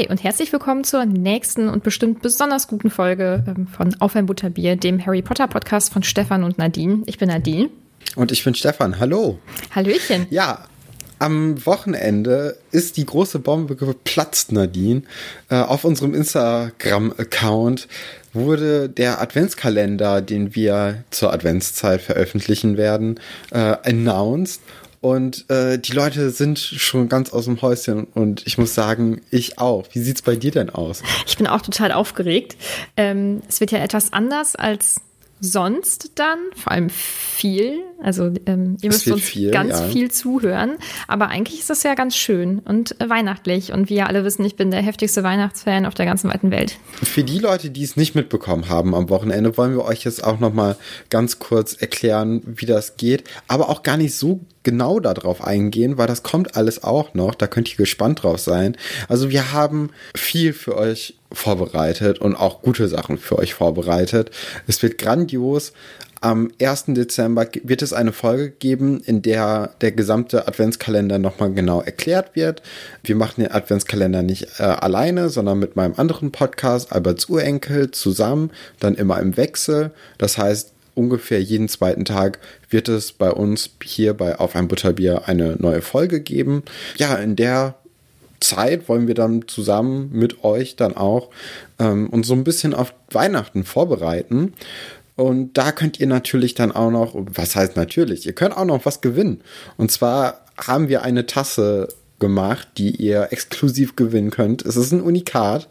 Hi und herzlich willkommen zur nächsten und bestimmt besonders guten Folge ähm, von Auf ein Butterbier, dem Harry Potter Podcast von Stefan und Nadine. Ich bin Nadine. Und ich bin Stefan. Hallo. Hallöchen. Ja, am Wochenende ist die große Bombe geplatzt, Nadine. Äh, auf unserem Instagram-Account wurde der Adventskalender, den wir zur Adventszeit veröffentlichen werden, äh, announced. Und äh, die Leute sind schon ganz aus dem Häuschen und ich muss sagen, ich auch. Wie sieht's bei dir denn aus? Ich bin auch total aufgeregt. Ähm, es wird ja etwas anders als sonst dann, vor allem viel. Also ähm, ihr müsst uns viel, ganz ja. viel zuhören. Aber eigentlich ist das ja ganz schön und weihnachtlich. Und wie ihr alle wissen, ich bin der heftigste Weihnachtsfan auf der ganzen weiten Welt. Für die Leute, die es nicht mitbekommen haben am Wochenende, wollen wir euch jetzt auch noch mal ganz kurz erklären, wie das geht. Aber auch gar nicht so genau darauf eingehen, weil das kommt alles auch noch. Da könnt ihr gespannt drauf sein. Also wir haben viel für euch vorbereitet und auch gute Sachen für euch vorbereitet. Es wird grandios. Am 1. Dezember wird es eine Folge geben, in der der gesamte Adventskalender nochmal genau erklärt wird. Wir machen den Adventskalender nicht äh, alleine, sondern mit meinem anderen Podcast, Alberts Urenkel, zusammen, dann immer im Wechsel. Das heißt, ungefähr jeden zweiten Tag wird es bei uns hier bei Auf ein Butterbier eine neue Folge geben. Ja, in der Zeit wollen wir dann zusammen mit euch dann auch ähm, uns so ein bisschen auf Weihnachten vorbereiten. Und da könnt ihr natürlich dann auch noch, was heißt natürlich, ihr könnt auch noch was gewinnen. Und zwar haben wir eine Tasse gemacht, die ihr exklusiv gewinnen könnt. Es ist ein Unikat.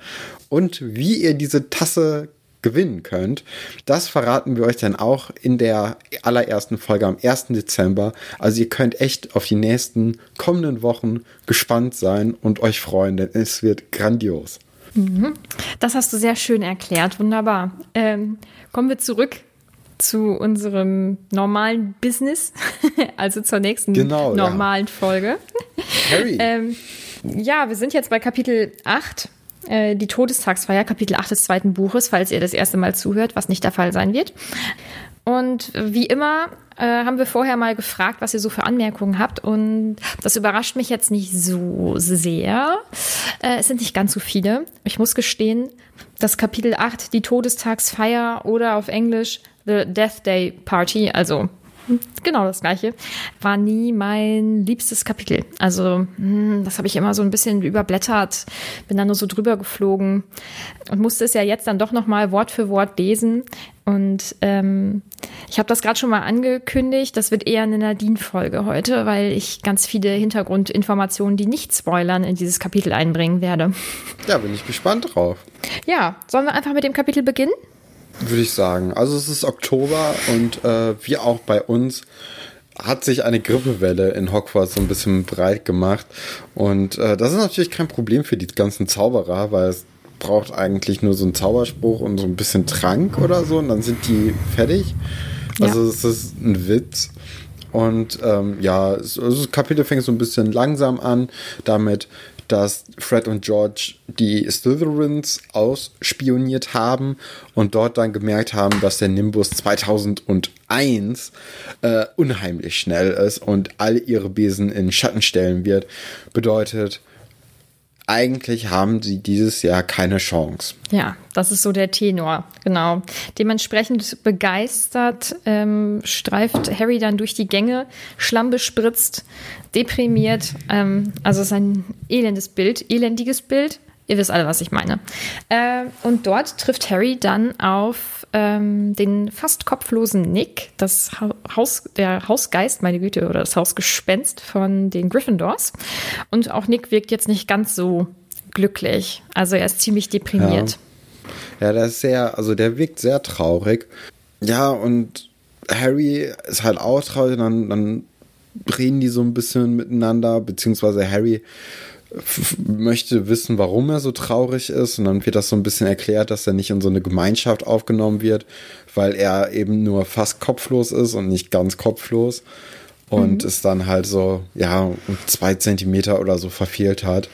Und wie ihr diese Tasse gewinnen könnt. Das verraten wir euch dann auch in der allerersten Folge am 1. Dezember. Also ihr könnt echt auf die nächsten kommenden Wochen gespannt sein und euch freuen, denn es wird grandios. Mhm. Das hast du sehr schön erklärt. Wunderbar. Ähm, kommen wir zurück zu unserem normalen Business, also zur nächsten genau, normalen ja. Folge. Harry. ähm, ja, wir sind jetzt bei Kapitel 8 äh, die Todestagsfeier, Kapitel 8 des zweiten Buches, falls ihr das erste Mal zuhört, was nicht der Fall sein wird. Und wie immer äh, haben wir vorher mal gefragt, was ihr so für Anmerkungen habt. Und das überrascht mich jetzt nicht so sehr. Äh, es sind nicht ganz so viele. Ich muss gestehen, das Kapitel 8, die Todestagsfeier oder auf Englisch The Death Day Party, also genau das gleiche, war nie mein liebstes Kapitel. Also hm, das habe ich immer so ein bisschen überblättert, bin dann nur so drüber geflogen und musste es ja jetzt dann doch noch mal Wort für Wort lesen. Und ähm, ich habe das gerade schon mal angekündigt, das wird eher eine Nadine-Folge heute, weil ich ganz viele Hintergrundinformationen, die nicht spoilern, in dieses Kapitel einbringen werde. Ja, bin ich gespannt drauf. Ja, sollen wir einfach mit dem Kapitel beginnen? Würde ich sagen. Also es ist Oktober und äh, wie auch bei uns hat sich eine Grippewelle in Hogwarts so ein bisschen breit gemacht. Und äh, das ist natürlich kein Problem für die ganzen Zauberer, weil es braucht eigentlich nur so einen Zauberspruch und so ein bisschen Trank oder so und dann sind die fertig. Also es ist ein Witz. Und ähm, ja, also das Kapitel fängt so ein bisschen langsam an, damit dass Fred und George die Slytherins ausspioniert haben und dort dann gemerkt haben, dass der Nimbus 2001 äh, unheimlich schnell ist und all ihre Besen in Schatten stellen wird. Bedeutet, eigentlich haben sie dieses Jahr keine Chance. Ja, das ist so der Tenor, genau. Dementsprechend begeistert ähm, streift Harry dann durch die Gänge, Schlamm bespritzt, deprimiert. Ähm, also es ist ein elendes Bild, elendiges Bild. Ihr wisst alle, was ich meine. Äh, und dort trifft Harry dann auf ähm, den fast kopflosen Nick, das Haus, der Hausgeist, meine Güte, oder das Hausgespenst von den Gryffindors. Und auch Nick wirkt jetzt nicht ganz so glücklich. Also er ist ziemlich deprimiert. Ja, ja der ist sehr, also der wirkt sehr traurig. Ja, und Harry ist halt auch traurig, dann, dann reden die so ein bisschen miteinander, beziehungsweise Harry möchte wissen, warum er so traurig ist. Und dann wird das so ein bisschen erklärt, dass er nicht in so eine Gemeinschaft aufgenommen wird, weil er eben nur fast kopflos ist und nicht ganz kopflos. Und mhm. es dann halt so, ja, zwei Zentimeter oder so verfehlt hat.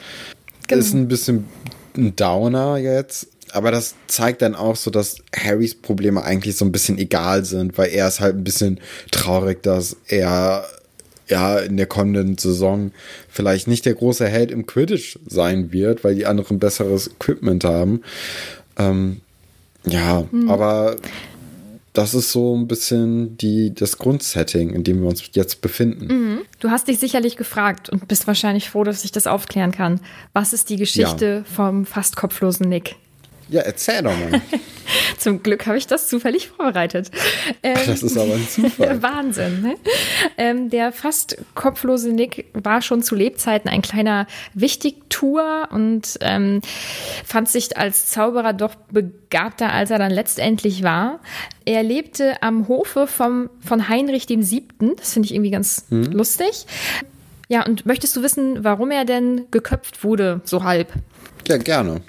Genau. Ist ein bisschen ein Downer jetzt. Aber das zeigt dann auch so, dass Harrys Probleme eigentlich so ein bisschen egal sind, weil er ist halt ein bisschen traurig, dass er ja in der kommenden Saison vielleicht nicht der große Held im Quidditch sein wird, weil die anderen besseres Equipment haben. Ähm, ja, hm. aber das ist so ein bisschen die, das Grundsetting, in dem wir uns jetzt befinden. Mhm. Du hast dich sicherlich gefragt und bist wahrscheinlich froh, dass ich das aufklären kann. Was ist die Geschichte ja. vom fast kopflosen Nick? Ja, erzähl doch mal. Zum Glück habe ich das zufällig vorbereitet. Ähm, das ist aber ein Zufall. Wahnsinn. Ne? Ähm, der fast kopflose Nick war schon zu Lebzeiten ein kleiner Wichtigtour und ähm, fand sich als Zauberer doch begabter, als er dann letztendlich war. Er lebte am Hofe vom, von Heinrich dem Siebten. Das finde ich irgendwie ganz hm. lustig. Ja, und möchtest du wissen, warum er denn geköpft wurde, so halb? Ja, gerne.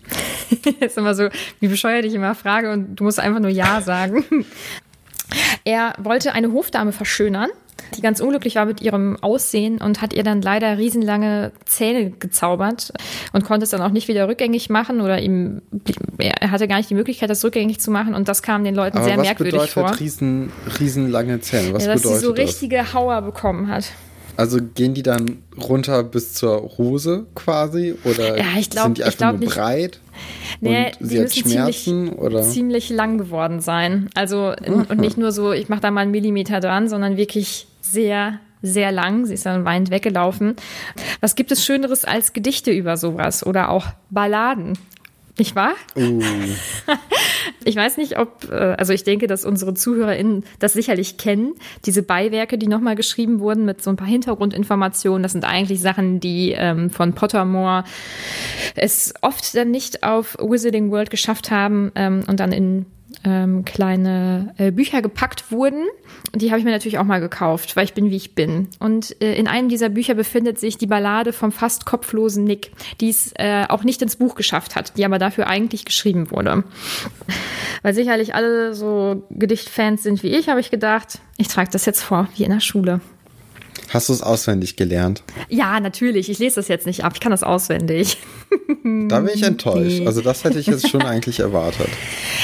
Das ist immer so, wie bescheuert ich immer frage und du musst einfach nur Ja sagen. er wollte eine Hofdame verschönern, die ganz unglücklich war mit ihrem Aussehen und hat ihr dann leider riesenlange Zähne gezaubert und konnte es dann auch nicht wieder rückgängig machen oder ihm, er hatte gar nicht die Möglichkeit, das rückgängig zu machen und das kam den Leuten Aber sehr merkwürdig vor. Riesen, riesenlange Zähne? Was ja, dass bedeutet sie so richtige das? Hauer bekommen hat. Also gehen die dann runter bis zur Hose quasi? Oder ja, glaub, sind die einfach nur nicht. breit? Nee, und sie hat Schmerzen? Ziemlich, oder? ziemlich lang geworden sein. Also und nicht nur so, ich mache da mal einen Millimeter dran, sondern wirklich sehr, sehr lang. Sie ist dann weinend weggelaufen. Was gibt es Schöneres als Gedichte über sowas oder auch Balladen? Nicht wahr? Uh. Ich weiß nicht, ob, äh, also ich denke, dass unsere ZuhörerInnen das sicherlich kennen. Diese Beiwerke, die nochmal geschrieben wurden mit so ein paar Hintergrundinformationen, das sind eigentlich Sachen, die ähm, von Pottermore es oft dann nicht auf Wizarding World geschafft haben ähm, und dann in ähm, kleine äh, Bücher gepackt wurden. Die habe ich mir natürlich auch mal gekauft, weil ich bin, wie ich bin. Und äh, in einem dieser Bücher befindet sich die Ballade vom fast kopflosen Nick, die es äh, auch nicht ins Buch geschafft hat, die aber dafür eigentlich geschrieben wurde. Weil sicherlich alle so Gedichtfans sind wie ich, habe ich gedacht, ich trage das jetzt vor, wie in der Schule. Hast du es auswendig gelernt? Ja, natürlich. Ich lese das jetzt nicht ab. Ich kann das auswendig. Da bin ich enttäuscht. Also das hätte ich jetzt schon eigentlich erwartet.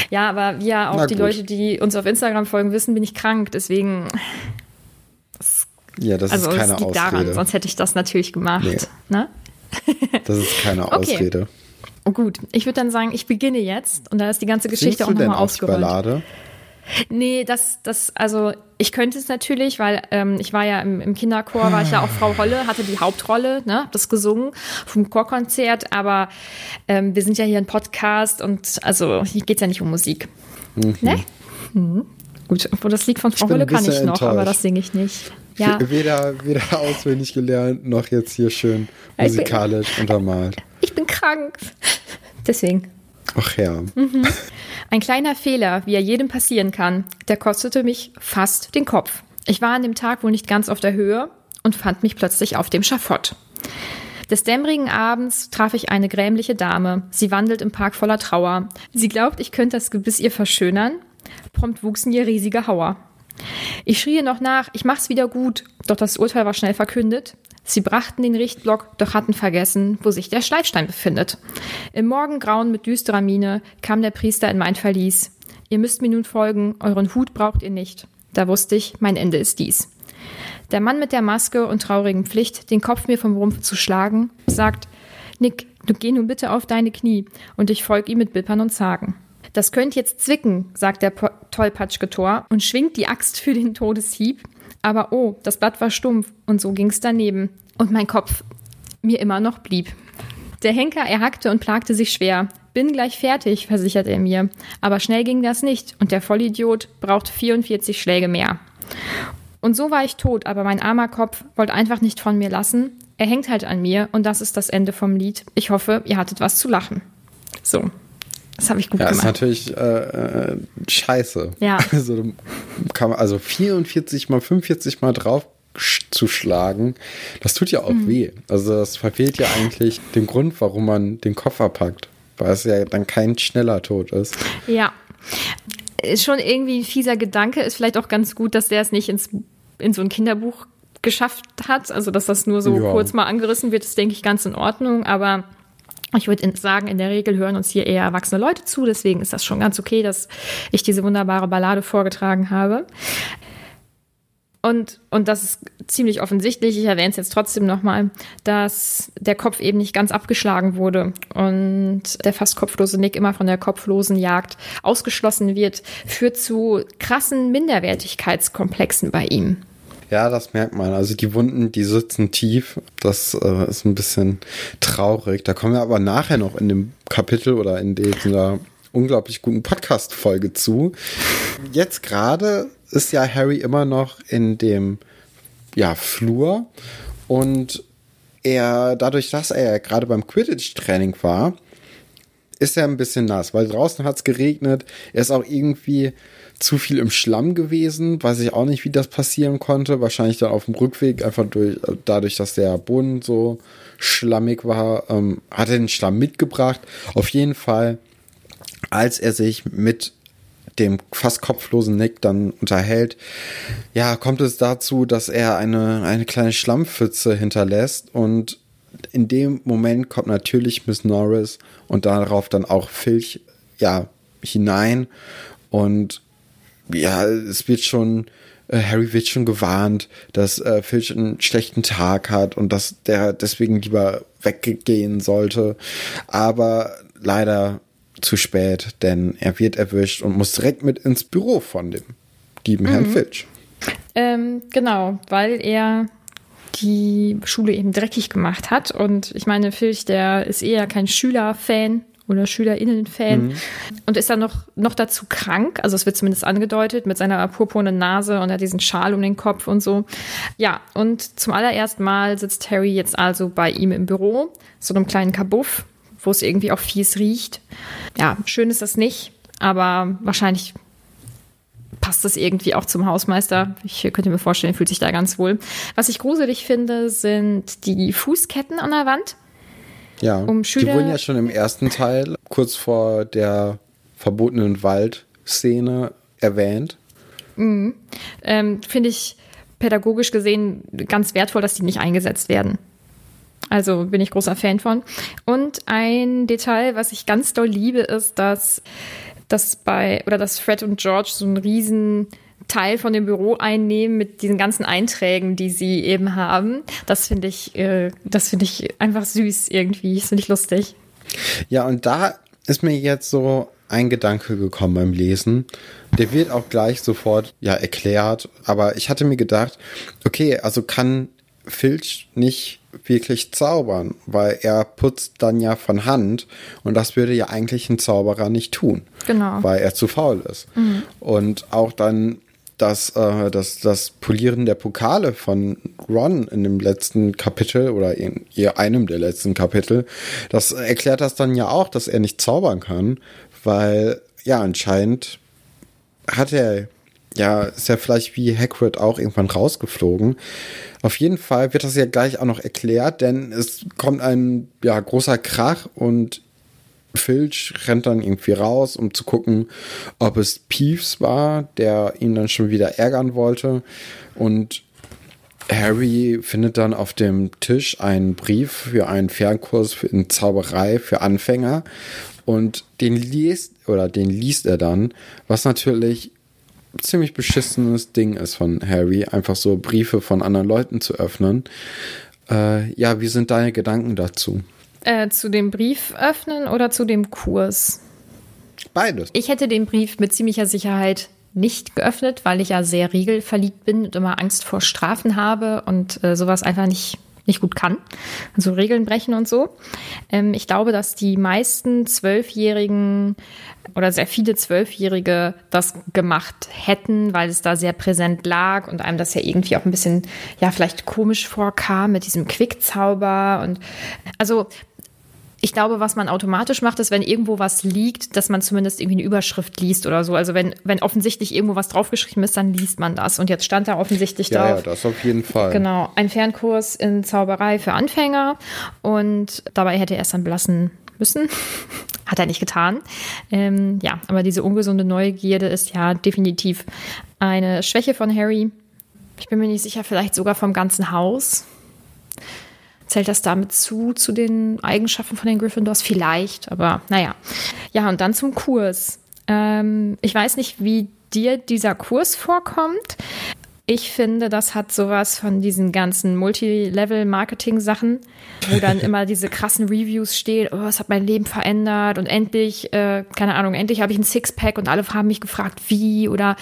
Ja, aber ja, auch Na die gut. Leute, die uns auf Instagram folgen, wissen, bin ich krank. Deswegen. Das, ja, das also ist keine es liegt Ausrede. Daran, sonst hätte ich das natürlich gemacht. Nee. Ne? Das ist keine okay. Ausrede. Oh, gut, ich würde dann sagen, ich beginne jetzt und da ist die ganze Geschichte Singst auch nochmal ausgerollt. Ballade? Nee, das, das, also ich könnte es natürlich, weil ähm, ich war ja im, im Kinderchor, war ich ja auch Frau Holle, hatte die Hauptrolle, ne, das gesungen vom Chorkonzert, aber ähm, wir sind ja hier ein Podcast und also hier geht es ja nicht um Musik. Mhm. Ne? Mhm. Gut, obwohl das Lied von Frau Holle kann ich noch, enttäuscht. aber das singe ich nicht. Ja. Weder, weder auswendig gelernt, noch jetzt hier schön musikalisch ich bin, untermalt. Ich bin krank. Deswegen. Ach ja. Mhm. Ein kleiner Fehler, wie er jedem passieren kann, der kostete mich fast den Kopf. Ich war an dem Tag wohl nicht ganz auf der Höhe und fand mich plötzlich auf dem Schafott. Des dämmerigen Abends traf ich eine grämliche Dame. Sie wandelt im Park voller Trauer. Sie glaubt, ich könnte das Gebiss ihr verschönern. Prompt wuchsen ihr riesige Hauer. Ich schrie noch nach, ich mach's wieder gut, doch das Urteil war schnell verkündet. Sie brachten den Richtblock, doch hatten vergessen, wo sich der Schleifstein befindet. Im Morgengrauen mit düsterer Miene kam der Priester in mein Verlies. Ihr müsst mir nun folgen, euren Hut braucht ihr nicht. Da wusste ich, mein Ende ist dies. Der Mann mit der Maske und traurigen Pflicht, den Kopf mir vom Rumpf zu schlagen, sagt, Nick, du geh nun bitte auf deine Knie, und ich folg ihm mit Bippern und Zagen. Das könnt jetzt zwicken, sagt der tollpatschige Tor und schwingt die Axt für den Todeshieb, aber oh, das Blatt war stumpf und so ging's daneben. Und mein Kopf mir immer noch blieb. Der Henker erhackte und plagte sich schwer. Bin gleich fertig, versicherte er mir. Aber schnell ging das nicht und der Vollidiot braucht 44 Schläge mehr. Und so war ich tot, aber mein armer Kopf wollte einfach nicht von mir lassen. Er hängt halt an mir und das ist das Ende vom Lied. Ich hoffe, ihr hattet was zu lachen. So. Das habe ich gut ja, gemacht. Ja, ist natürlich äh, äh, scheiße. Ja. Also, kann man, also 44 mal 45 mal drauf zu schlagen, das tut ja auch mhm. weh. Also das verfehlt ja eigentlich den Grund, warum man den Koffer packt, weil es ja dann kein schneller Tod ist. Ja. Ist schon irgendwie ein fieser Gedanke, ist vielleicht auch ganz gut, dass der es nicht ins, in so ein Kinderbuch geschafft hat. Also, dass das nur so ja. kurz mal angerissen wird, ist, denke ich, ganz in Ordnung. Aber ich würde sagen, in der Regel hören uns hier eher erwachsene Leute zu, deswegen ist das schon ganz okay, dass ich diese wunderbare Ballade vorgetragen habe. Und, und das ist ziemlich offensichtlich, ich erwähne es jetzt trotzdem nochmal, dass der Kopf eben nicht ganz abgeschlagen wurde und der fast kopflose Nick immer von der kopflosen Jagd ausgeschlossen wird, führt zu krassen Minderwertigkeitskomplexen bei ihm. Ja, das merkt man. Also die Wunden, die sitzen tief. Das äh, ist ein bisschen traurig. Da kommen wir aber nachher noch in dem Kapitel oder in dieser unglaublich guten Podcast-Folge zu. Jetzt gerade ist ja Harry immer noch in dem ja, Flur und er, dadurch, dass er gerade beim Quidditch-Training war, ist er ein bisschen nass, weil draußen hat es geregnet. Er ist auch irgendwie zu viel im Schlamm gewesen. Weiß ich auch nicht, wie das passieren konnte. Wahrscheinlich dann auf dem Rückweg, einfach durch, dadurch, dass der Boden so schlammig war, ähm, hat er den Schlamm mitgebracht. Auf jeden Fall, als er sich mit dem fast kopflosen Nick dann unterhält, ja, kommt es dazu, dass er eine, eine kleine Schlammpfütze hinterlässt und in dem Moment kommt natürlich Miss Norris und darauf dann auch Filch, ja, hinein und ja, es wird schon, äh, Harry wird schon gewarnt, dass äh, Filch einen schlechten Tag hat und dass der deswegen lieber weggehen sollte. Aber leider zu spät, denn er wird erwischt und muss direkt mit ins Büro von dem lieben Herrn mhm. Filch. Ähm, genau, weil er die Schule eben dreckig gemacht hat. Und ich meine, Filch, der ist eher kein Schülerfan oder SchülerInnen-Fan mhm. und ist dann noch, noch dazu krank. Also es wird zumindest angedeutet mit seiner purpurnen Nase und hat diesen Schal um den Kopf und so. Ja, und zum allerersten Mal sitzt Harry jetzt also bei ihm im Büro, so einem kleinen Kabuff wo es irgendwie auch fies riecht. Ja, schön ist das nicht, aber wahrscheinlich passt das irgendwie auch zum Hausmeister. Ich könnte mir vorstellen, er fühlt sich da ganz wohl. Was ich gruselig finde, sind die Fußketten an der Wand. Ja, um Schüler die wurden ja schon im ersten Teil kurz vor der verbotenen Waldszene erwähnt. Mhm. Ähm, finde ich pädagogisch gesehen ganz wertvoll, dass die nicht eingesetzt werden. Also bin ich großer Fan von. Und ein Detail, was ich ganz doll liebe, ist, dass, dass bei, oder dass Fred und George so einen riesen Teil von dem Büro einnehmen mit diesen ganzen Einträgen, die sie eben haben. Das finde ich, äh, das finde ich einfach süß irgendwie. Das finde ich lustig. Ja, und da ist mir jetzt so ein Gedanke gekommen beim Lesen. Der wird auch gleich sofort ja erklärt, aber ich hatte mir gedacht, okay, also kann Filch nicht wirklich zaubern, weil er putzt dann ja von Hand und das würde ja eigentlich ein Zauberer nicht tun. Genau. Weil er zu faul ist. Mhm. Und auch dann das, äh, das, das Polieren der Pokale von Ron in dem letzten Kapitel oder in einem der letzten Kapitel, das erklärt das dann ja auch, dass er nicht zaubern kann, weil ja anscheinend hat er ja, ist ja vielleicht wie Hagrid auch irgendwann rausgeflogen. Auf jeden Fall wird das ja gleich auch noch erklärt, denn es kommt ein ja, großer Krach und Filch rennt dann irgendwie raus, um zu gucken, ob es Peeves war, der ihn dann schon wieder ärgern wollte. Und Harry findet dann auf dem Tisch einen Brief für einen Fernkurs in Zauberei für Anfänger und den liest oder den liest er dann, was natürlich ziemlich beschissenes Ding ist von Harry, einfach so Briefe von anderen Leuten zu öffnen. Äh, ja, wie sind deine Gedanken dazu? Äh, zu dem Brief öffnen oder zu dem Kurs? Beides. Ich hätte den Brief mit ziemlicher Sicherheit nicht geöffnet, weil ich ja sehr regelverliebt bin und immer Angst vor Strafen habe und äh, sowas einfach nicht nicht gut kann, also Regeln brechen und so. Ähm, ich glaube, dass die meisten Zwölfjährigen oder sehr viele Zwölfjährige das gemacht hätten, weil es da sehr präsent lag und einem das ja irgendwie auch ein bisschen, ja, vielleicht komisch vorkam mit diesem Quickzauber und also ich glaube, was man automatisch macht, ist, wenn irgendwo was liegt, dass man zumindest irgendwie eine Überschrift liest oder so. Also wenn, wenn offensichtlich irgendwo was draufgeschrieben ist, dann liest man das. Und jetzt stand da offensichtlich ja, drauf. Ja, das auf jeden Fall. Genau. Ein Fernkurs in Zauberei für Anfänger. Und dabei hätte er es dann belassen müssen. Hat er nicht getan. Ähm, ja, aber diese ungesunde Neugierde ist ja definitiv eine Schwäche von Harry. Ich bin mir nicht sicher, vielleicht sogar vom ganzen Haus. Zählt das damit zu, zu den Eigenschaften von den Gryffindors? Vielleicht, aber naja. Ja, und dann zum Kurs. Ähm, ich weiß nicht, wie dir dieser Kurs vorkommt. Ich finde, das hat sowas von diesen ganzen Multilevel-Marketing-Sachen, wo dann immer diese krassen Reviews stehen, oh, es hat mein Leben verändert und endlich, äh, keine Ahnung, endlich habe ich ein Sixpack und alle haben mich gefragt, wie oder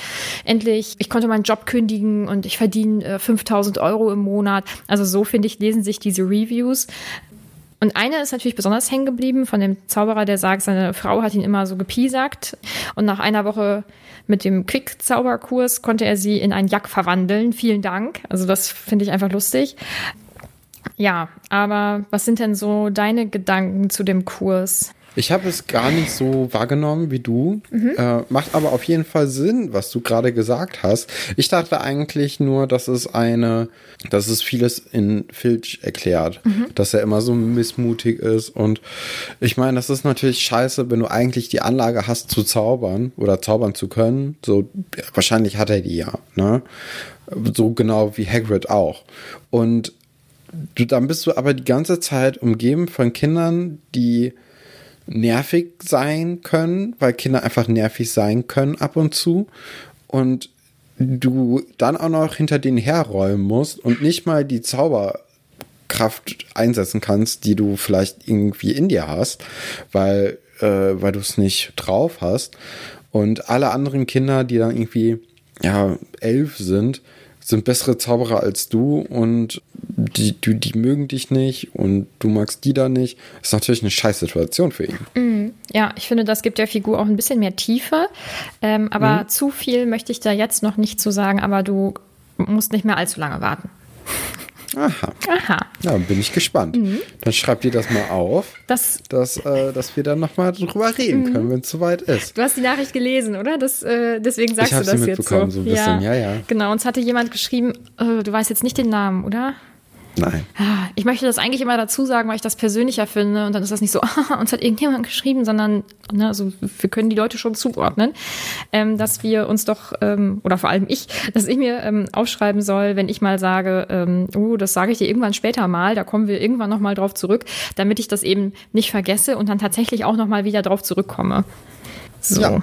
endlich, ich konnte meinen Job kündigen und ich verdiene äh, 5000 Euro im Monat. Also so, finde ich, lesen sich diese Reviews. Und eine ist natürlich besonders hängen geblieben von dem Zauberer, der sagt, seine Frau hat ihn immer so gepiesackt. Und nach einer Woche mit dem Quick-Zauberkurs konnte er sie in einen Jack verwandeln. Vielen Dank. Also das finde ich einfach lustig. Ja, aber was sind denn so deine Gedanken zu dem Kurs? Ich habe es gar nicht so wahrgenommen wie du. Mhm. Äh, macht aber auf jeden Fall Sinn, was du gerade gesagt hast. Ich dachte eigentlich nur, dass es eine, dass es vieles in Filch erklärt, mhm. dass er immer so missmutig ist. Und ich meine, das ist natürlich scheiße, wenn du eigentlich die Anlage hast zu zaubern oder zaubern zu können. So, wahrscheinlich hat er die ja, ne? So genau wie Hagrid auch. Und du, dann bist du aber die ganze Zeit umgeben von Kindern, die nervig sein können, weil Kinder einfach nervig sein können ab und zu. Und du dann auch noch hinter denen herräumen musst und nicht mal die Zauberkraft einsetzen kannst, die du vielleicht irgendwie in dir hast, weil, äh, weil du es nicht drauf hast. Und alle anderen Kinder, die dann irgendwie ja elf sind, sind bessere Zauberer als du und die, die, die mögen dich nicht und du magst die da nicht. Das ist natürlich eine scheiß Situation für ihn. Mm, ja, ich finde, das gibt der Figur auch ein bisschen mehr Tiefe. Ähm, aber mm. zu viel möchte ich da jetzt noch nicht zu sagen, aber du musst nicht mehr allzu lange warten. Aha. Aha. Ja, bin ich gespannt. Mhm. Dann schreib dir das mal auf, das, dass, äh, dass wir dann nochmal drüber reden mhm. können, wenn es soweit ist. Du hast die Nachricht gelesen, oder? Das, äh, deswegen sagst ich du das jetzt so. so ein bisschen. Ja. ja, ja. Genau, uns hatte jemand geschrieben, äh, du weißt jetzt nicht den Namen, oder? Nein. Ah, ich möchte das eigentlich immer dazu sagen, weil ich das persönlicher finde. Und dann ist das nicht so, ah, uns hat irgendjemand geschrieben, sondern ne, also wir können die Leute schon zuordnen, ähm, dass wir uns doch, ähm, oder vor allem ich, dass ich mir ähm, aufschreiben soll, wenn ich mal sage, ähm, oh, das sage ich dir irgendwann später mal, da kommen wir irgendwann nochmal drauf zurück, damit ich das eben nicht vergesse und dann tatsächlich auch nochmal wieder drauf zurückkomme. So. Ja.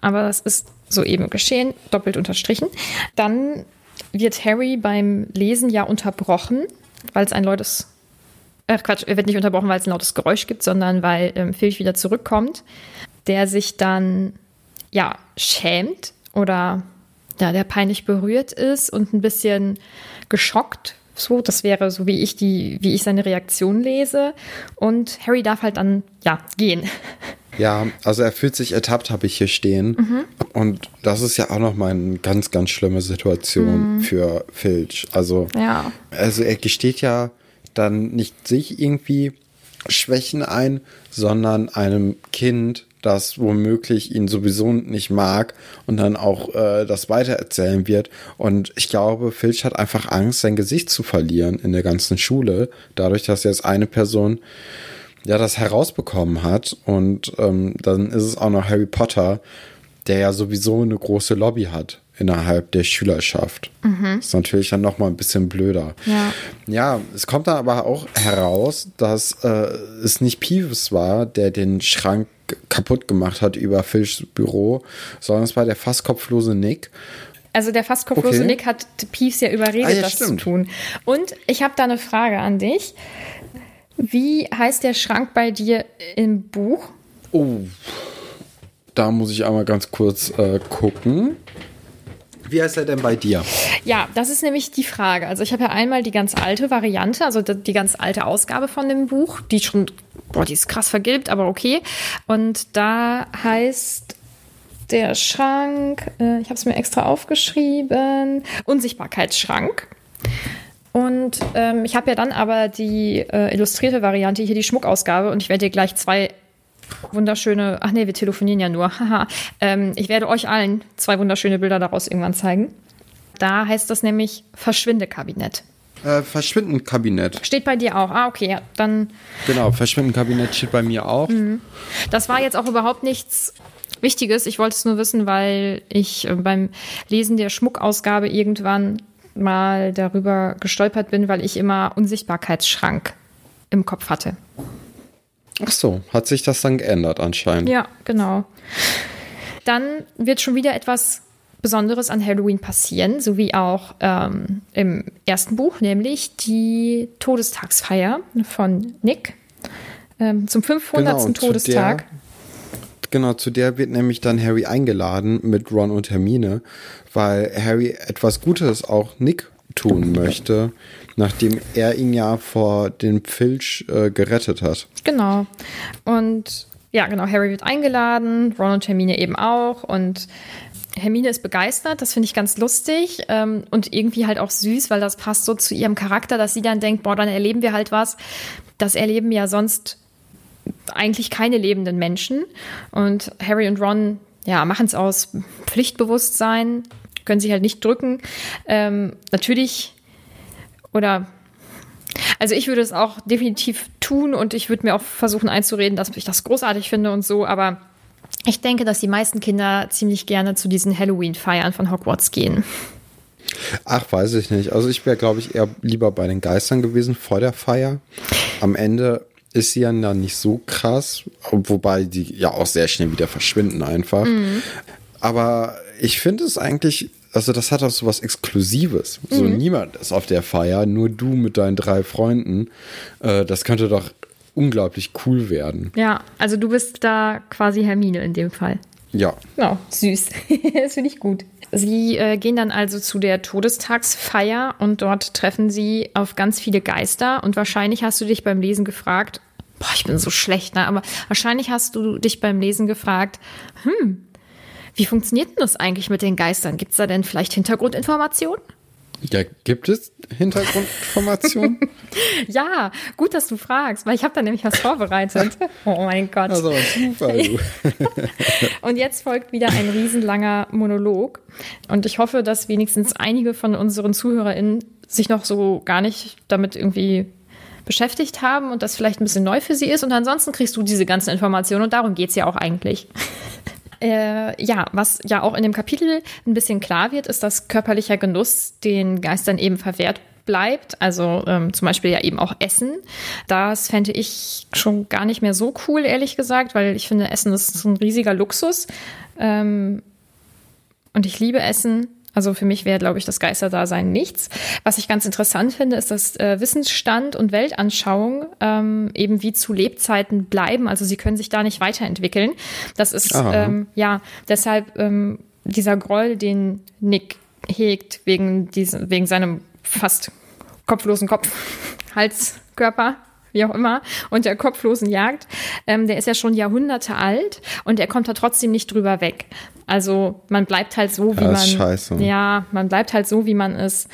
Aber das ist soeben geschehen, doppelt unterstrichen. Dann wird Harry beim Lesen ja unterbrochen, weil es ein lautes, äh Quatsch, er wird nicht unterbrochen, weil es ein lautes Geräusch gibt, sondern weil ähm, Filch wieder zurückkommt, der sich dann ja schämt oder ja, der peinlich berührt ist und ein bisschen geschockt. So, das wäre so, wie ich die, wie ich seine Reaktion lese. Und Harry darf halt dann ja gehen. Ja, also er fühlt sich ertappt, habe ich hier stehen. Mhm. Und das ist ja auch noch mal eine ganz, ganz schlimme Situation mhm. für Filch. Also, ja. also er gesteht ja dann nicht sich irgendwie Schwächen ein, sondern einem Kind, das womöglich ihn sowieso nicht mag und dann auch äh, das weitererzählen wird. Und ich glaube, Filch hat einfach Angst, sein Gesicht zu verlieren in der ganzen Schule, dadurch, dass jetzt eine Person ja das herausbekommen hat. Und ähm, dann ist es auch noch Harry Potter, der ja sowieso eine große Lobby hat innerhalb der Schülerschaft. Mhm. Ist natürlich dann noch mal ein bisschen blöder. Ja. ja, es kommt dann aber auch heraus, dass äh, es nicht Peeves war, der den Schrank kaputt gemacht hat über Filchs Büro, sondern es war der fast kopflose Nick. Also der fast kopflose okay. Nick hat Peeves ja überredet, ah, ja, das stimmt. zu tun. Und ich habe da eine Frage an dich. Wie heißt der Schrank bei dir im Buch? Oh, da muss ich einmal ganz kurz äh, gucken. Wie heißt er denn bei dir? Ja, das ist nämlich die Frage. Also ich habe ja einmal die ganz alte Variante, also die ganz alte Ausgabe von dem Buch, die schon, boah, die ist krass vergilbt, aber okay. Und da heißt der Schrank, äh, ich habe es mir extra aufgeschrieben, Unsichtbarkeitsschrank. Und ähm, ich habe ja dann aber die äh, illustrierte Variante, hier die Schmuckausgabe, und ich werde dir gleich zwei wunderschöne, ach nee, wir telefonieren ja nur, haha. ähm, ich werde euch allen zwei wunderschöne Bilder daraus irgendwann zeigen. Da heißt das nämlich Verschwindekabinett. Äh, Verschwindenkabinett. Steht bei dir auch. Ah, okay, ja, dann. Genau, Verschwindenkabinett steht bei mir auch. Mhm. Das war jetzt auch überhaupt nichts Wichtiges. Ich wollte es nur wissen, weil ich äh, beim Lesen der Schmuckausgabe irgendwann mal darüber gestolpert bin, weil ich immer Unsichtbarkeitsschrank im Kopf hatte. Ach so, hat sich das dann geändert anscheinend. Ja, genau. Dann wird schon wieder etwas Besonderes an Halloween passieren, so wie auch ähm, im ersten Buch, nämlich die Todestagsfeier von Nick ähm, zum 500. Genau, Todestag. Der, genau, zu der wird nämlich dann Harry eingeladen mit Ron und Hermine, weil Harry etwas Gutes auch Nick tun möchte, nachdem er ihn ja vor dem Filch äh, gerettet hat. Genau. Und ja, genau, Harry wird eingeladen, Ron und Hermine eben auch. Und Hermine ist begeistert, das finde ich ganz lustig ähm, und irgendwie halt auch süß, weil das passt so zu ihrem Charakter, dass sie dann denkt, boah, dann erleben wir halt was. Das erleben ja sonst eigentlich keine lebenden Menschen. Und Harry und Ron, ja, machen es aus Pflichtbewusstsein, können sich halt nicht drücken. Ähm, natürlich, oder also ich würde es auch definitiv tun und ich würde mir auch versuchen einzureden, dass ich das großartig finde und so, aber ich denke, dass die meisten Kinder ziemlich gerne zu diesen Halloween-Feiern von Hogwarts gehen. Ach, weiß ich nicht. Also ich wäre, glaube ich, eher lieber bei den Geistern gewesen vor der Feier. Am Ende ist sie ja dann nicht so krass, wobei die ja auch sehr schnell wieder verschwinden einfach. Mhm. Aber ich finde es eigentlich also das hat auch so was Exklusives. Mhm. So niemand ist auf der Feier, nur du mit deinen drei Freunden. Äh, das könnte doch unglaublich cool werden. Ja, also du bist da quasi Hermine in dem Fall. Ja. Oh, süß. das finde ich gut. Sie äh, gehen dann also zu der Todestagsfeier und dort treffen sie auf ganz viele Geister. Und wahrscheinlich hast du dich beim Lesen gefragt, boah, ich bin so schlecht, ne? aber wahrscheinlich hast du dich beim Lesen gefragt, hm, wie funktioniert denn das eigentlich mit den Geistern? Gibt es da denn vielleicht Hintergrundinformationen? Ja, gibt es Hintergrundinformationen? ja, gut, dass du fragst, weil ich habe da nämlich was vorbereitet. Oh mein Gott. Also super, du. Und jetzt folgt wieder ein riesenlanger Monolog. Und ich hoffe, dass wenigstens einige von unseren ZuhörerInnen sich noch so gar nicht damit irgendwie beschäftigt haben und das vielleicht ein bisschen neu für sie ist. Und ansonsten kriegst du diese ganzen Informationen und darum geht es ja auch eigentlich. Äh, ja, was ja auch in dem Kapitel ein bisschen klar wird, ist, dass körperlicher Genuss den Geistern eben verwehrt bleibt, also ähm, zum Beispiel ja eben auch Essen. Das fände ich schon gar nicht mehr so cool, ehrlich gesagt, weil ich finde, Essen ist ein riesiger Luxus. Ähm, und ich liebe Essen. Also für mich wäre, glaube ich, das Geisterdasein nichts. Was ich ganz interessant finde, ist, dass äh, Wissensstand und Weltanschauung ähm, eben wie zu Lebzeiten bleiben. Also sie können sich da nicht weiterentwickeln. Das ist ähm, ja deshalb ähm, dieser Groll, den Nick hegt wegen diesem, wegen seinem fast kopflosen Kopf, Halskörper wie auch immer, und der kopflosen Jagd, ähm, der ist ja schon Jahrhunderte alt und er kommt da trotzdem nicht drüber weg. Also man bleibt halt so, wie man. Scheiße. Ja, man bleibt halt so, wie man ist.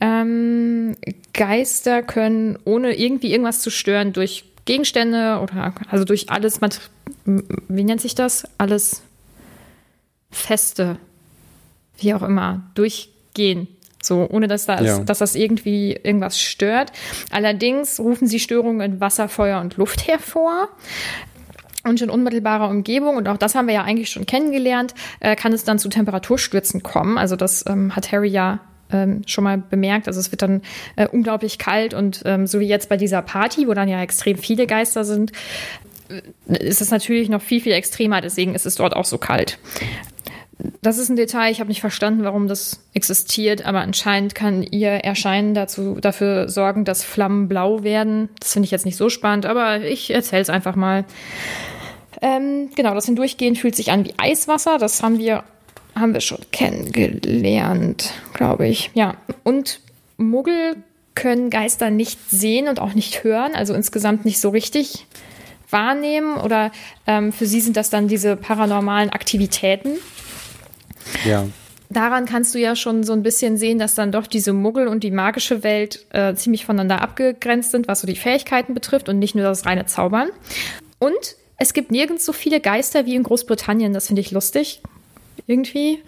Ähm, Geister können, ohne irgendwie irgendwas zu stören, durch Gegenstände oder also durch alles, wie nennt sich das? Alles Feste, wie auch immer, durchgehen. So, ohne dass das, ja. dass das irgendwie irgendwas stört. Allerdings rufen sie Störungen in Wasser, Feuer und Luft hervor. Und in unmittelbarer Umgebung, und auch das haben wir ja eigentlich schon kennengelernt, äh, kann es dann zu Temperaturstürzen kommen. Also das ähm, hat Harry ja ähm, schon mal bemerkt. Also es wird dann äh, unglaublich kalt und ähm, so wie jetzt bei dieser Party, wo dann ja extrem viele Geister sind, äh, ist es natürlich noch viel, viel extremer. Deswegen ist es dort auch so kalt das ist ein Detail, ich habe nicht verstanden, warum das existiert, aber anscheinend kann ihr Erscheinen dazu, dafür sorgen, dass Flammen blau werden. Das finde ich jetzt nicht so spannend, aber ich erzähle es einfach mal. Ähm, genau, das Hindurchgehen fühlt sich an wie Eiswasser. Das haben wir, haben wir schon kennengelernt, glaube ich. Ja, und Muggel können Geister nicht sehen und auch nicht hören, also insgesamt nicht so richtig wahrnehmen oder ähm, für sie sind das dann diese paranormalen Aktivitäten. Ja. Daran kannst du ja schon so ein bisschen sehen, dass dann doch diese Muggel und die magische Welt äh, ziemlich voneinander abgegrenzt sind, was so die Fähigkeiten betrifft und nicht nur das reine Zaubern. Und es gibt nirgends so viele Geister wie in Großbritannien. Das finde ich lustig. Irgendwie.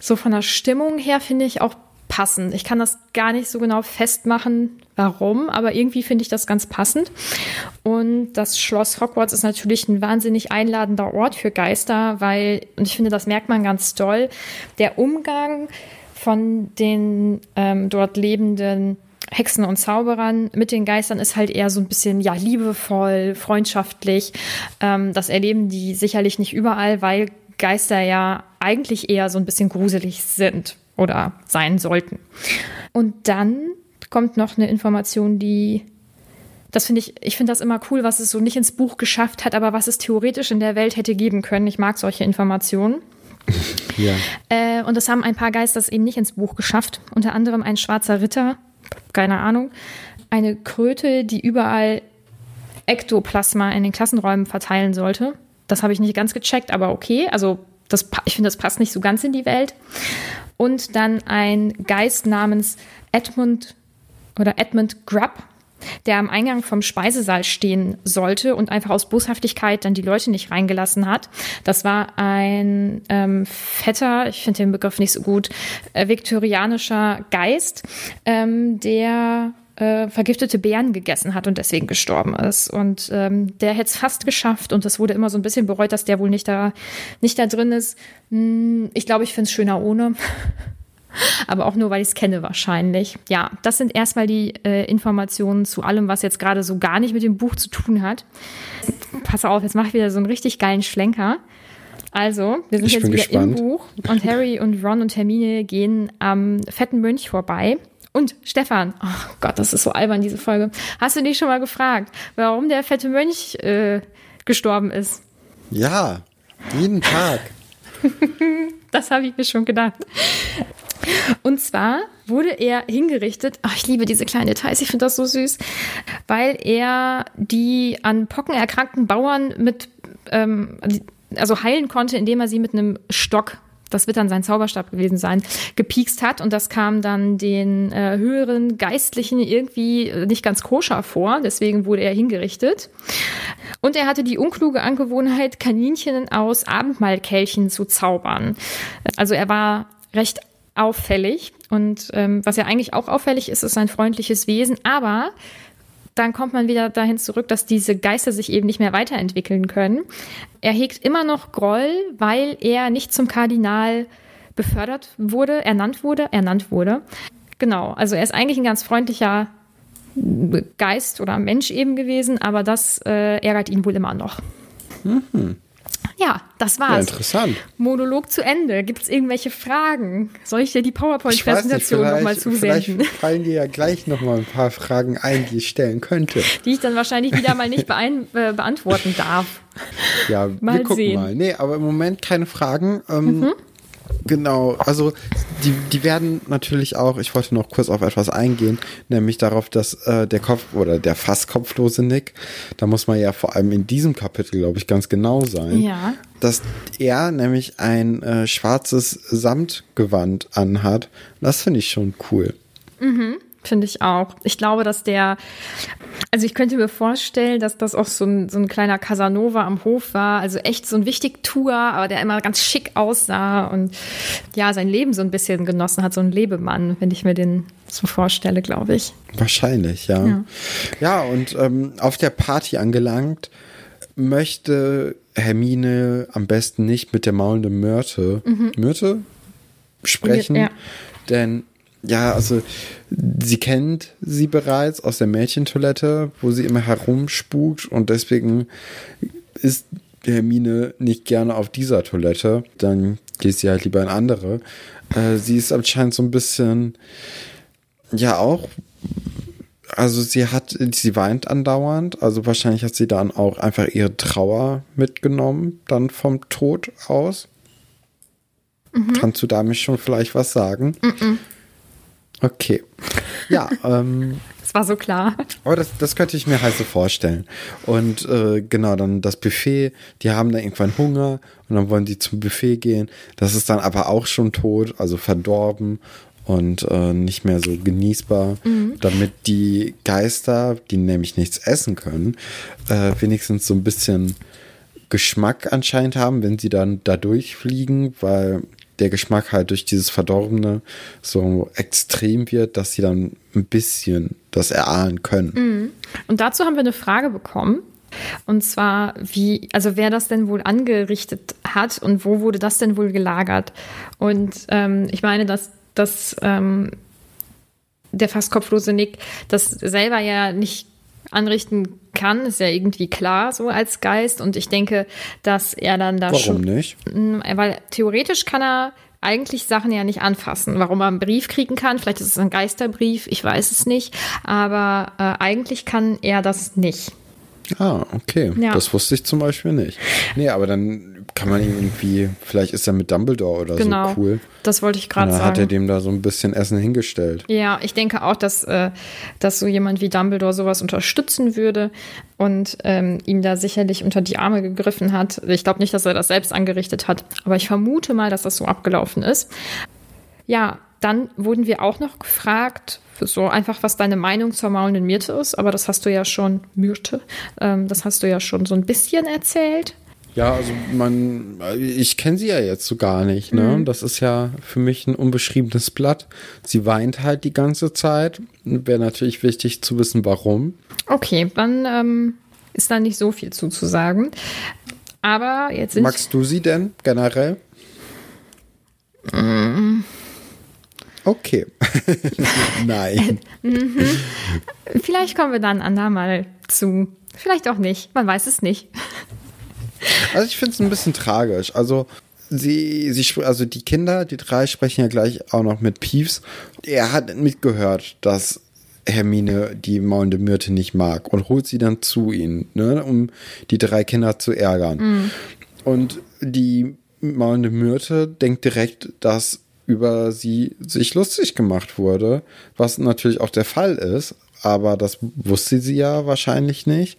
So von der Stimmung her finde ich auch passend. Ich kann das gar nicht so genau festmachen, warum, aber irgendwie finde ich das ganz passend. Und das Schloss Hogwarts ist natürlich ein wahnsinnig einladender Ort für Geister, weil, und ich finde, das merkt man ganz toll, der Umgang von den ähm, dort lebenden Hexen und Zauberern mit den Geistern ist halt eher so ein bisschen ja liebevoll, freundschaftlich. Ähm, das erleben die sicherlich nicht überall, weil Geister ja eigentlich eher so ein bisschen gruselig sind oder sein sollten. Und dann kommt noch eine Information, die das finde ich, ich finde das immer cool, was es so nicht ins Buch geschafft hat, aber was es theoretisch in der Welt hätte geben können. Ich mag solche Informationen. Ja. Äh, und das haben ein paar Geister eben nicht ins Buch geschafft. Unter anderem ein schwarzer Ritter, keine Ahnung, eine Kröte, die überall Ektoplasma in den Klassenräumen verteilen sollte. Das habe ich nicht ganz gecheckt, aber okay. Also das, ich finde, das passt nicht so ganz in die Welt. Und dann ein Geist namens Edmund oder Edmund Grubb, der am Eingang vom Speisesaal stehen sollte und einfach aus Boshaftigkeit dann die Leute nicht reingelassen hat. Das war ein ähm, fetter, ich finde den Begriff nicht so gut, äh, viktorianischer Geist, ähm, der äh, vergiftete Beeren gegessen hat und deswegen gestorben ist. Und ähm, der hätte es fast geschafft und es wurde immer so ein bisschen bereut, dass der wohl nicht da, nicht da drin ist. Hm, ich glaube, ich finde es schöner ohne. Aber auch nur, weil ich es kenne wahrscheinlich. Ja, das sind erstmal die äh, Informationen zu allem, was jetzt gerade so gar nicht mit dem Buch zu tun hat. Pass auf, jetzt mache ich wieder so einen richtig geilen Schlenker. Also, wir sind ich jetzt wieder gespannt. im Buch und Harry und Ron und Hermine gehen am fetten Mönch vorbei. Und Stefan, oh Gott, das ist so albern, diese Folge. Hast du dich schon mal gefragt, warum der fette Mönch äh, gestorben ist? Ja, jeden Tag. das habe ich mir schon gedacht. Und zwar wurde er hingerichtet, ach, ich liebe diese kleinen Details, ich finde das so süß, weil er die an Pocken erkrankten Bauern mit, ähm, also heilen konnte, indem er sie mit einem Stock das wird dann sein Zauberstab gewesen sein, gepiekst hat. Und das kam dann den äh, höheren Geistlichen irgendwie nicht ganz koscher vor. Deswegen wurde er hingerichtet. Und er hatte die unkluge Angewohnheit, Kaninchen aus Abendmahlkelchen zu zaubern. Also er war recht auffällig. Und ähm, was ja eigentlich auch auffällig ist, ist sein freundliches Wesen. Aber dann kommt man wieder dahin zurück, dass diese Geister sich eben nicht mehr weiterentwickeln können. Er hegt immer noch Groll, weil er nicht zum Kardinal befördert wurde, ernannt wurde, ernannt wurde. Genau, also er ist eigentlich ein ganz freundlicher Geist oder Mensch eben gewesen, aber das äh, ärgert ihn wohl immer noch. Mhm. Ja, das war's. Ja, interessant. Monolog zu Ende. Gibt es irgendwelche Fragen? Soll ich dir die PowerPoint-Präsentation nochmal zusenden? Vielleicht fallen dir ja gleich nochmal ein paar Fragen ein, die ich stellen könnte. Die ich dann wahrscheinlich wieder mal nicht beein, äh, beantworten darf. Ja, mal wir gucken sehen. mal. Nee, aber im Moment keine Fragen. Ähm, mhm. Genau, also die, die werden natürlich auch, ich wollte noch kurz auf etwas eingehen, nämlich darauf, dass äh, der Kopf oder der fast kopflose Nick, da muss man ja vor allem in diesem Kapitel, glaube ich, ganz genau sein, ja. dass er nämlich ein äh, schwarzes Samtgewand anhat. Das finde ich schon cool. Mhm. Finde ich auch. Ich glaube, dass der, also ich könnte mir vorstellen, dass das auch so ein, so ein kleiner Casanova am Hof war. Also echt so ein Wichtigtuer, aber der immer ganz schick aussah und ja, sein Leben so ein bisschen genossen hat. So ein Lebemann, wenn ich mir den so vorstelle, glaube ich. Wahrscheinlich, ja. Ja, ja und ähm, auf der Party angelangt, möchte Hermine am besten nicht mit der maulenden Myrte, mhm. Myrte sprechen, ja. denn ja, also sie kennt sie bereits aus der Mädchentoilette, wo sie immer herumspukt und deswegen ist Hermine nicht gerne auf dieser Toilette. Dann geht sie halt lieber in andere. Äh, sie ist anscheinend so ein bisschen, ja auch, also sie hat, sie weint andauernd. Also wahrscheinlich hat sie dann auch einfach ihre Trauer mitgenommen, dann vom Tod aus. Mhm. Kannst du damit schon vielleicht was sagen? Mhm. Okay. Ja, ähm. Das war so klar. Aber das, das könnte ich mir halt so vorstellen. Und äh, genau, dann das Buffet, die haben dann irgendwann Hunger und dann wollen die zum Buffet gehen. Das ist dann aber auch schon tot, also verdorben und äh, nicht mehr so genießbar, mhm. damit die Geister, die nämlich nichts essen können, äh, wenigstens so ein bisschen Geschmack anscheinend haben, wenn sie dann da durchfliegen, weil der Geschmack halt durch dieses Verdorbene so extrem wird, dass sie dann ein bisschen das erahnen können. Mhm. Und dazu haben wir eine Frage bekommen. Und zwar, wie, also wer das denn wohl angerichtet hat und wo wurde das denn wohl gelagert? Und ähm, ich meine, dass, dass ähm, der fast kopflose Nick das selber ja nicht anrichten kann, ist ja irgendwie klar, so als Geist. Und ich denke, dass er dann da Warum schon. Warum nicht? Weil theoretisch kann er eigentlich Sachen ja nicht anfassen. Warum er einen Brief kriegen kann, vielleicht ist es ein Geisterbrief, ich weiß es nicht. Aber äh, eigentlich kann er das nicht. Ah, okay. Ja. Das wusste ich zum Beispiel nicht. Nee, aber dann kann man irgendwie, vielleicht ist er mit Dumbledore oder genau, so cool. Das wollte ich gerade sagen. Dann hat er dem da so ein bisschen Essen hingestellt. Ja, ich denke auch, dass, äh, dass so jemand wie Dumbledore sowas unterstützen würde und ähm, ihm da sicherlich unter die Arme gegriffen hat. Ich glaube nicht, dass er das selbst angerichtet hat, aber ich vermute mal, dass das so abgelaufen ist. Ja, dann wurden wir auch noch gefragt, so einfach, was deine Meinung zur maulenden Myrte ist, aber das hast du ja schon, Myrte, ähm, das hast du ja schon so ein bisschen erzählt. Ja, also man, ich kenne sie ja jetzt so gar nicht, ne? Mhm. Das ist ja für mich ein unbeschriebenes Blatt. Sie weint halt die ganze Zeit. Wäre natürlich wichtig zu wissen, warum. Okay, dann ähm, ist da nicht so viel zuzusagen. Aber jetzt sind. Magst du sie denn generell? Mhm. Okay. Nein. Mhm. Vielleicht kommen wir dann andermal zu. Vielleicht auch nicht. Man weiß es nicht. Also ich finde es ein bisschen tragisch. Also sie, sie, also die Kinder, die drei sprechen ja gleich auch noch mit Peeves. Er hat mitgehört, dass Hermine die maulende Myrte nicht mag und holt sie dann zu ihnen, ne, um die drei Kinder zu ärgern. Mhm. Und die maulende Myrte denkt direkt, dass über sie sich lustig gemacht wurde, was natürlich auch der Fall ist, aber das wusste sie ja wahrscheinlich nicht.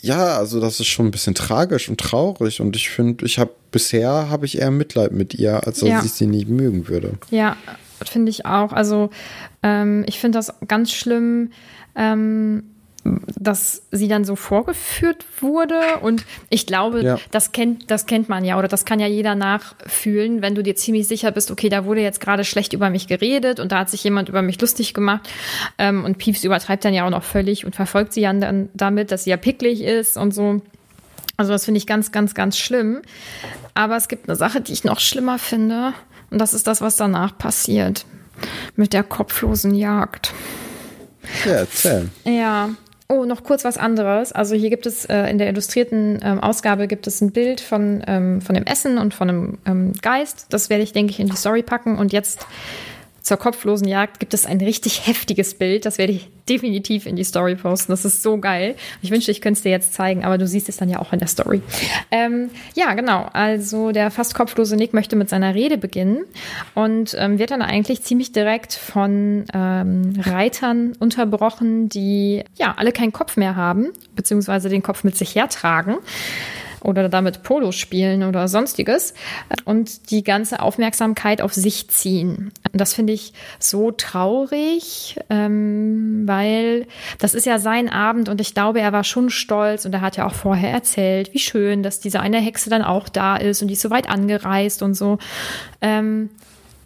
Ja, also das ist schon ein bisschen tragisch und traurig und ich finde, ich habe bisher habe ich eher Mitleid mit ihr, als dass ja. ich sie nicht mögen würde. Ja, finde ich auch. Also ähm, ich finde das ganz schlimm. Ähm, dass sie dann so vorgeführt wurde. Und ich glaube, ja. das, kennt, das kennt man ja oder das kann ja jeder nachfühlen, wenn du dir ziemlich sicher bist, okay, da wurde jetzt gerade schlecht über mich geredet und da hat sich jemand über mich lustig gemacht. Ähm, und Pieps übertreibt dann ja auch noch völlig und verfolgt sie dann damit, dass sie ja picklig ist und so. Also das finde ich ganz, ganz, ganz schlimm. Aber es gibt eine Sache, die ich noch schlimmer finde. Und das ist das, was danach passiert. Mit der kopflosen Jagd. Ja, erzähl. Ja, Oh, noch kurz was anderes. Also hier gibt es äh, in der illustrierten ähm, Ausgabe gibt es ein Bild von, ähm, von dem Essen und von einem ähm, Geist. Das werde ich, denke ich, in die Story packen. Und jetzt zur kopflosen Jagd gibt es ein richtig heftiges Bild. Das werde ich definitiv in die Story posten. Das ist so geil. Ich wünschte, ich könnte es dir jetzt zeigen, aber du siehst es dann ja auch in der Story. Ähm, ja, genau. Also der fast kopflose Nick möchte mit seiner Rede beginnen und ähm, wird dann eigentlich ziemlich direkt von ähm, Reitern unterbrochen, die ja alle keinen Kopf mehr haben, beziehungsweise den Kopf mit sich hertragen oder damit Polo spielen oder sonstiges und die ganze Aufmerksamkeit auf sich ziehen. Das finde ich so traurig, ähm, weil das ist ja sein Abend und ich glaube, er war schon stolz und er hat ja auch vorher erzählt, wie schön, dass diese eine Hexe dann auch da ist und die ist so weit angereist und so. Ähm,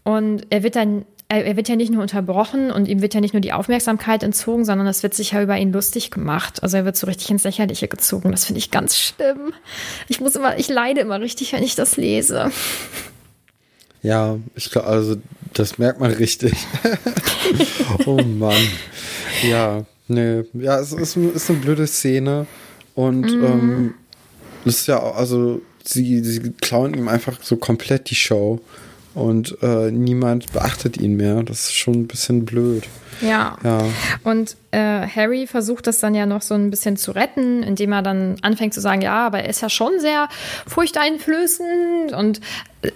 und er wird dann er wird ja nicht nur unterbrochen und ihm wird ja nicht nur die Aufmerksamkeit entzogen, sondern es wird sich ja über ihn lustig gemacht. Also er wird so richtig ins Lächerliche gezogen. Das finde ich ganz schlimm. Ich muss immer, ich leide immer richtig, wenn ich das lese. Ja, ich glaube, also das merkt man richtig. oh Mann. Ja, nee. Ja, es ist, ist eine blöde Szene. Und mm. ähm, das ist ja, also sie, sie klauen ihm einfach so komplett die Show und äh, niemand beachtet ihn mehr. Das ist schon ein bisschen blöd. Ja. ja. Und äh, Harry versucht das dann ja noch so ein bisschen zu retten, indem er dann anfängt zu sagen, ja, aber er ist ja schon sehr furchteinflößend und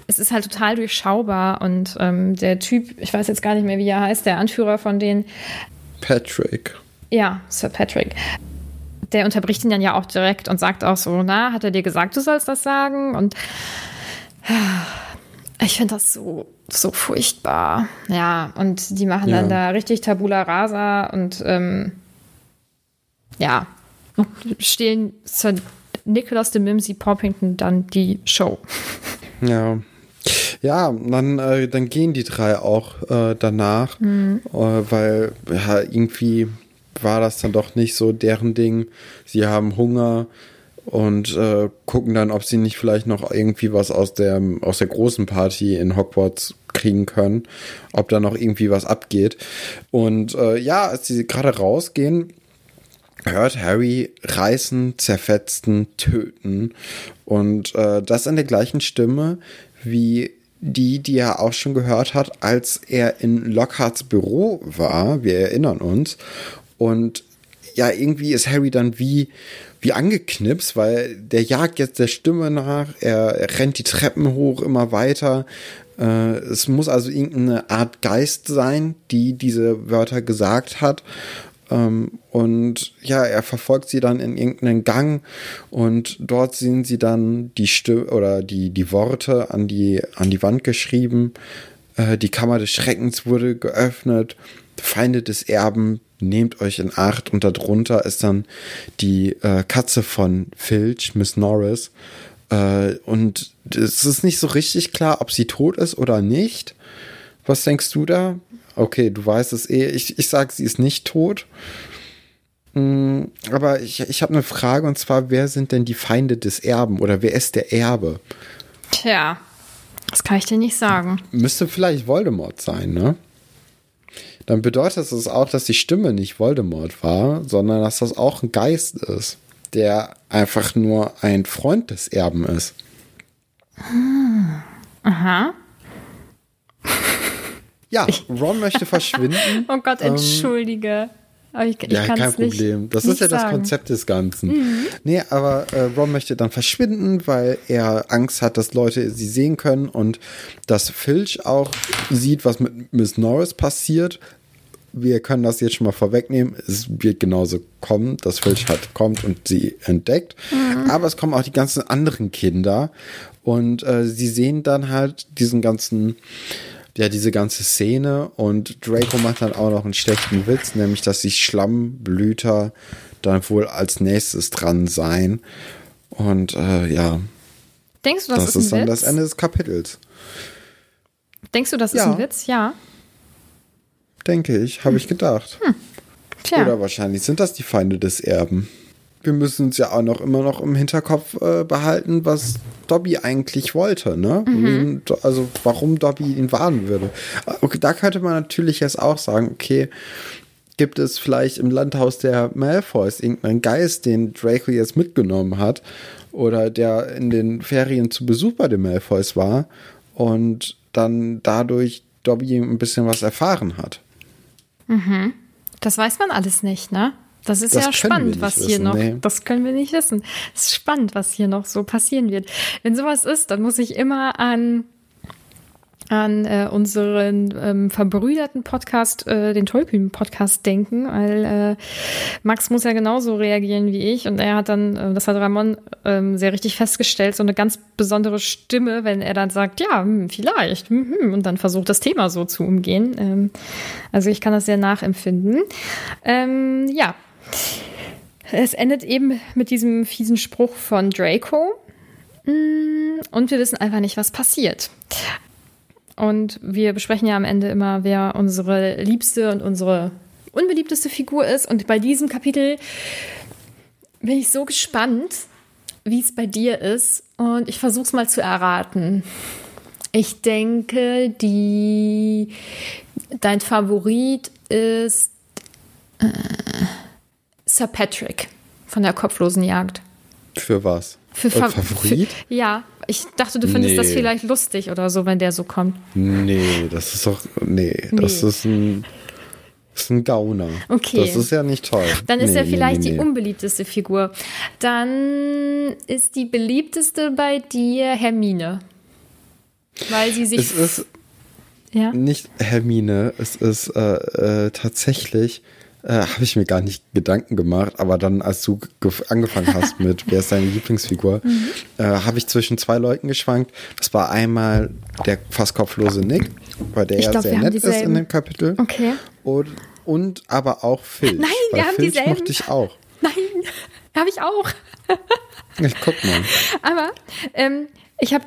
es ist halt total durchschaubar. Und ähm, der Typ, ich weiß jetzt gar nicht mehr, wie er heißt, der Anführer von denen. Patrick. Ja, Sir Patrick der unterbricht ihn dann ja auch direkt und sagt auch so, na, hat er dir gesagt, du sollst das sagen? Und ich finde das so, so furchtbar. Ja, und die machen ja. dann da richtig Tabula Rasa und ähm, ja, stehlen Sir Nicholas de Mimsy Poppington dann die Show. Ja. Ja, dann, äh, dann gehen die drei auch äh, danach, mhm. äh, weil ja, irgendwie war das dann doch nicht so deren Ding. Sie haben Hunger, und äh, gucken dann, ob sie nicht vielleicht noch irgendwie was aus der, aus der großen Party in Hogwarts kriegen können, ob da noch irgendwie was abgeht. Und äh, ja, als sie gerade rausgehen, hört Harry reißen, zerfetzen, töten. Und äh, das in der gleichen Stimme wie die, die er auch schon gehört hat, als er in Lockharts Büro war. Wir erinnern uns. Und ja, irgendwie ist Harry dann wie, wie angeknipst, weil der jagt jetzt der Stimme nach, er, er rennt die Treppen hoch immer weiter. Äh, es muss also irgendeine Art Geist sein, die diese Wörter gesagt hat. Ähm, und ja, er verfolgt sie dann in irgendeinen Gang und dort sehen sie dann die Stimme oder die, die Worte an die, an die Wand geschrieben. Äh, die Kammer des Schreckens wurde geöffnet. Feinde des Erben, nehmt euch in Acht. Und darunter ist dann die äh, Katze von Filch, Miss Norris. Äh, und es ist nicht so richtig klar, ob sie tot ist oder nicht. Was denkst du da? Okay, du weißt es eh. Ich, ich sage, sie ist nicht tot. Mm, aber ich, ich habe eine Frage und zwar, wer sind denn die Feinde des Erben oder wer ist der Erbe? Tja, das kann ich dir nicht sagen. Müsste vielleicht Voldemort sein, ne? Dann bedeutet es auch, dass die Stimme nicht Voldemort war, sondern dass das auch ein Geist ist, der einfach nur ein Freund des Erben ist. Hm. Aha. Ja, Ron möchte verschwinden. oh Gott, ähm, entschuldige. Aber ich, ich ja, kein Problem. Nicht, das nicht ist ja sagen. das Konzept des Ganzen. Mhm. Nee, aber äh, Ron möchte dann verschwinden, weil er Angst hat, dass Leute sie sehen können und dass Filch auch sieht, was mit Miss Norris passiert. Wir können das jetzt schon mal vorwegnehmen. Es wird genauso kommen, dass Filch halt kommt und sie entdeckt. Mhm. Aber es kommen auch die ganzen anderen Kinder und äh, sie sehen dann halt diesen ganzen ja diese ganze Szene und Draco macht dann auch noch einen schlechten Witz, nämlich dass die Schlammblüter dann wohl als nächstes dran sein. Und äh, ja. Denkst du, das, das ist, ist dann Witz? das Ende des Kapitels. Denkst du, das ja. ist ein Witz? Ja. Denke ich, habe hm. ich gedacht. Hm. Tja. Oder wahrscheinlich sind das die Feinde des Erben wir müssen uns ja auch noch immer noch im Hinterkopf äh, behalten, was Dobby eigentlich wollte, ne? Mhm. Also warum Dobby ihn warnen würde. Okay, da könnte man natürlich jetzt auch sagen, okay, gibt es vielleicht im Landhaus der Malfoys irgendeinen Geist, den Draco jetzt mitgenommen hat oder der in den Ferien zu Besuch bei den Malfoys war und dann dadurch Dobby ein bisschen was erfahren hat. Mhm. Das weiß man alles nicht, ne? Das ist das ja spannend, was hier wissen, noch. Nee. Das können wir nicht wissen. Es ist spannend, was hier noch so passieren wird. Wenn sowas ist, dann muss ich immer an an äh, unseren ähm, verbrüderten Podcast, äh, den Tollkühn-Podcast denken, weil äh, Max muss ja genauso reagieren wie ich und er hat dann, äh, das hat Ramon äh, sehr richtig festgestellt, so eine ganz besondere Stimme, wenn er dann sagt, ja, hm, vielleicht, hm, hm, und dann versucht das Thema so zu umgehen. Ähm, also ich kann das sehr nachempfinden. Ähm, ja, es endet eben mit diesem fiesen Spruch von Draco. Mm, und wir wissen einfach nicht, was passiert. Und wir besprechen ja am Ende immer, wer unsere liebste und unsere unbeliebteste Figur ist. Und bei diesem Kapitel bin ich so gespannt, wie es bei dir ist. Und ich versuche es mal zu erraten. Ich denke, die, dein Favorit ist. Äh, Sir Patrick von der kopflosen Jagd. Für was? Für Fa Favorit? Für, ja, ich dachte, du findest nee. das vielleicht lustig oder so, wenn der so kommt. Nee, das ist doch. Nee, nee. das ist ein. Das ist ein Gauner. Okay. Das ist ja nicht toll. Dann ist nee, er vielleicht nee, die unbeliebteste Figur. Dann ist die beliebteste bei dir Hermine. Weil sie sich. Es ist ja? nicht Hermine, es ist äh, äh, tatsächlich äh, habe ich mir gar nicht Gedanken gemacht, aber dann, als du angefangen hast mit, wer ist deine Lieblingsfigur, mhm. äh, habe ich zwischen zwei Leuten geschwankt. Das war einmal der fast kopflose Nick, weil der glaub, sehr nett ist in dem Kapitel. Okay. Und, und aber auch Phil. Nein, wir haben Filch dieselben. mochte ich auch. Nein, habe ich auch. ich guck mal. Aber ähm, ich habe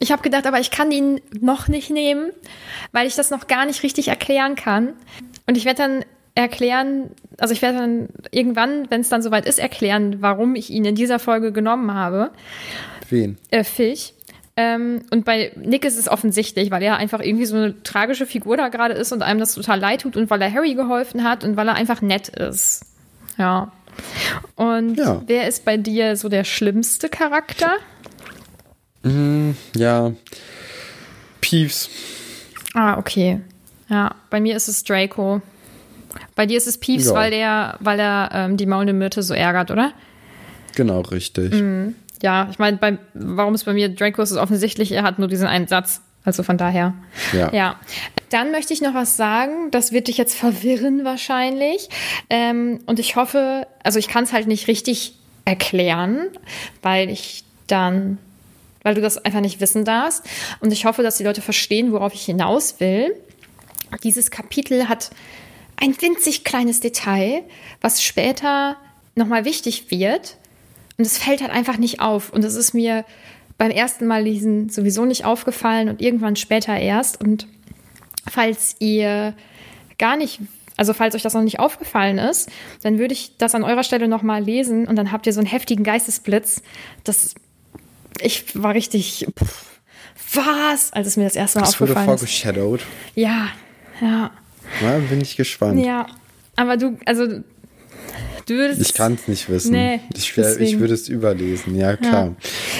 ich habe gedacht, aber ich kann ihn noch nicht nehmen, weil ich das noch gar nicht richtig erklären kann. Und ich werde dann erklären, also ich werde dann irgendwann, wenn es dann soweit ist, erklären, warum ich ihn in dieser Folge genommen habe. Wen? Äh, Filch. Ähm, und bei Nick ist es offensichtlich, weil er einfach irgendwie so eine tragische Figur da gerade ist und einem das total leid tut und weil er Harry geholfen hat und weil er einfach nett ist. Ja. Und ja. wer ist bei dir so der schlimmste Charakter? Mm, ja, Peeves. Ah, okay. Ja, bei mir ist es Draco. Bei dir ist es Peeves, ja. weil der, weil er ähm, die maulende Myrte so ärgert, oder? Genau, richtig. Mhm. Ja, ich meine, warum es bei mir Draco ist, ist offensichtlich, er hat nur diesen einen Satz. Also von daher. Ja. ja. Dann möchte ich noch was sagen. Das wird dich jetzt verwirren wahrscheinlich. Ähm, und ich hoffe, also ich kann es halt nicht richtig erklären, weil ich dann, weil du das einfach nicht wissen darfst. Und ich hoffe, dass die Leute verstehen, worauf ich hinaus will. Dieses Kapitel hat ein winzig kleines Detail, was später nochmal wichtig wird. Und es fällt halt einfach nicht auf. Und es ist mir beim ersten Mal lesen sowieso nicht aufgefallen und irgendwann später erst. Und falls ihr gar nicht, also falls euch das noch nicht aufgefallen ist, dann würde ich das an eurer Stelle nochmal lesen und dann habt ihr so einen heftigen Geistesblitz. Das, ich war richtig, pff, was, als es mir das erste Mal das aufgefallen wurde vorgeshadowed. Ja, ja. Na, bin ich gespannt. Ja, aber du, also Du würdest. Ich kann es nicht wissen. Nee, ich, ich würde es überlesen, ja klar.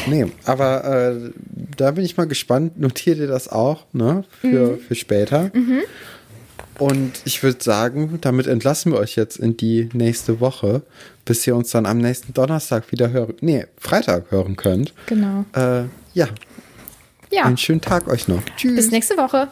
Ja. Nee, aber äh, da bin ich mal gespannt. Notiert ihr das auch, ne? Für, mhm. für später. Mhm. Und ich würde sagen, damit entlassen wir euch jetzt in die nächste Woche, bis ihr uns dann am nächsten Donnerstag wieder hören, nee, Freitag hören könnt. Genau. Äh, ja. Ja. Einen schönen Tag euch noch. Tschüss. Bis nächste Woche.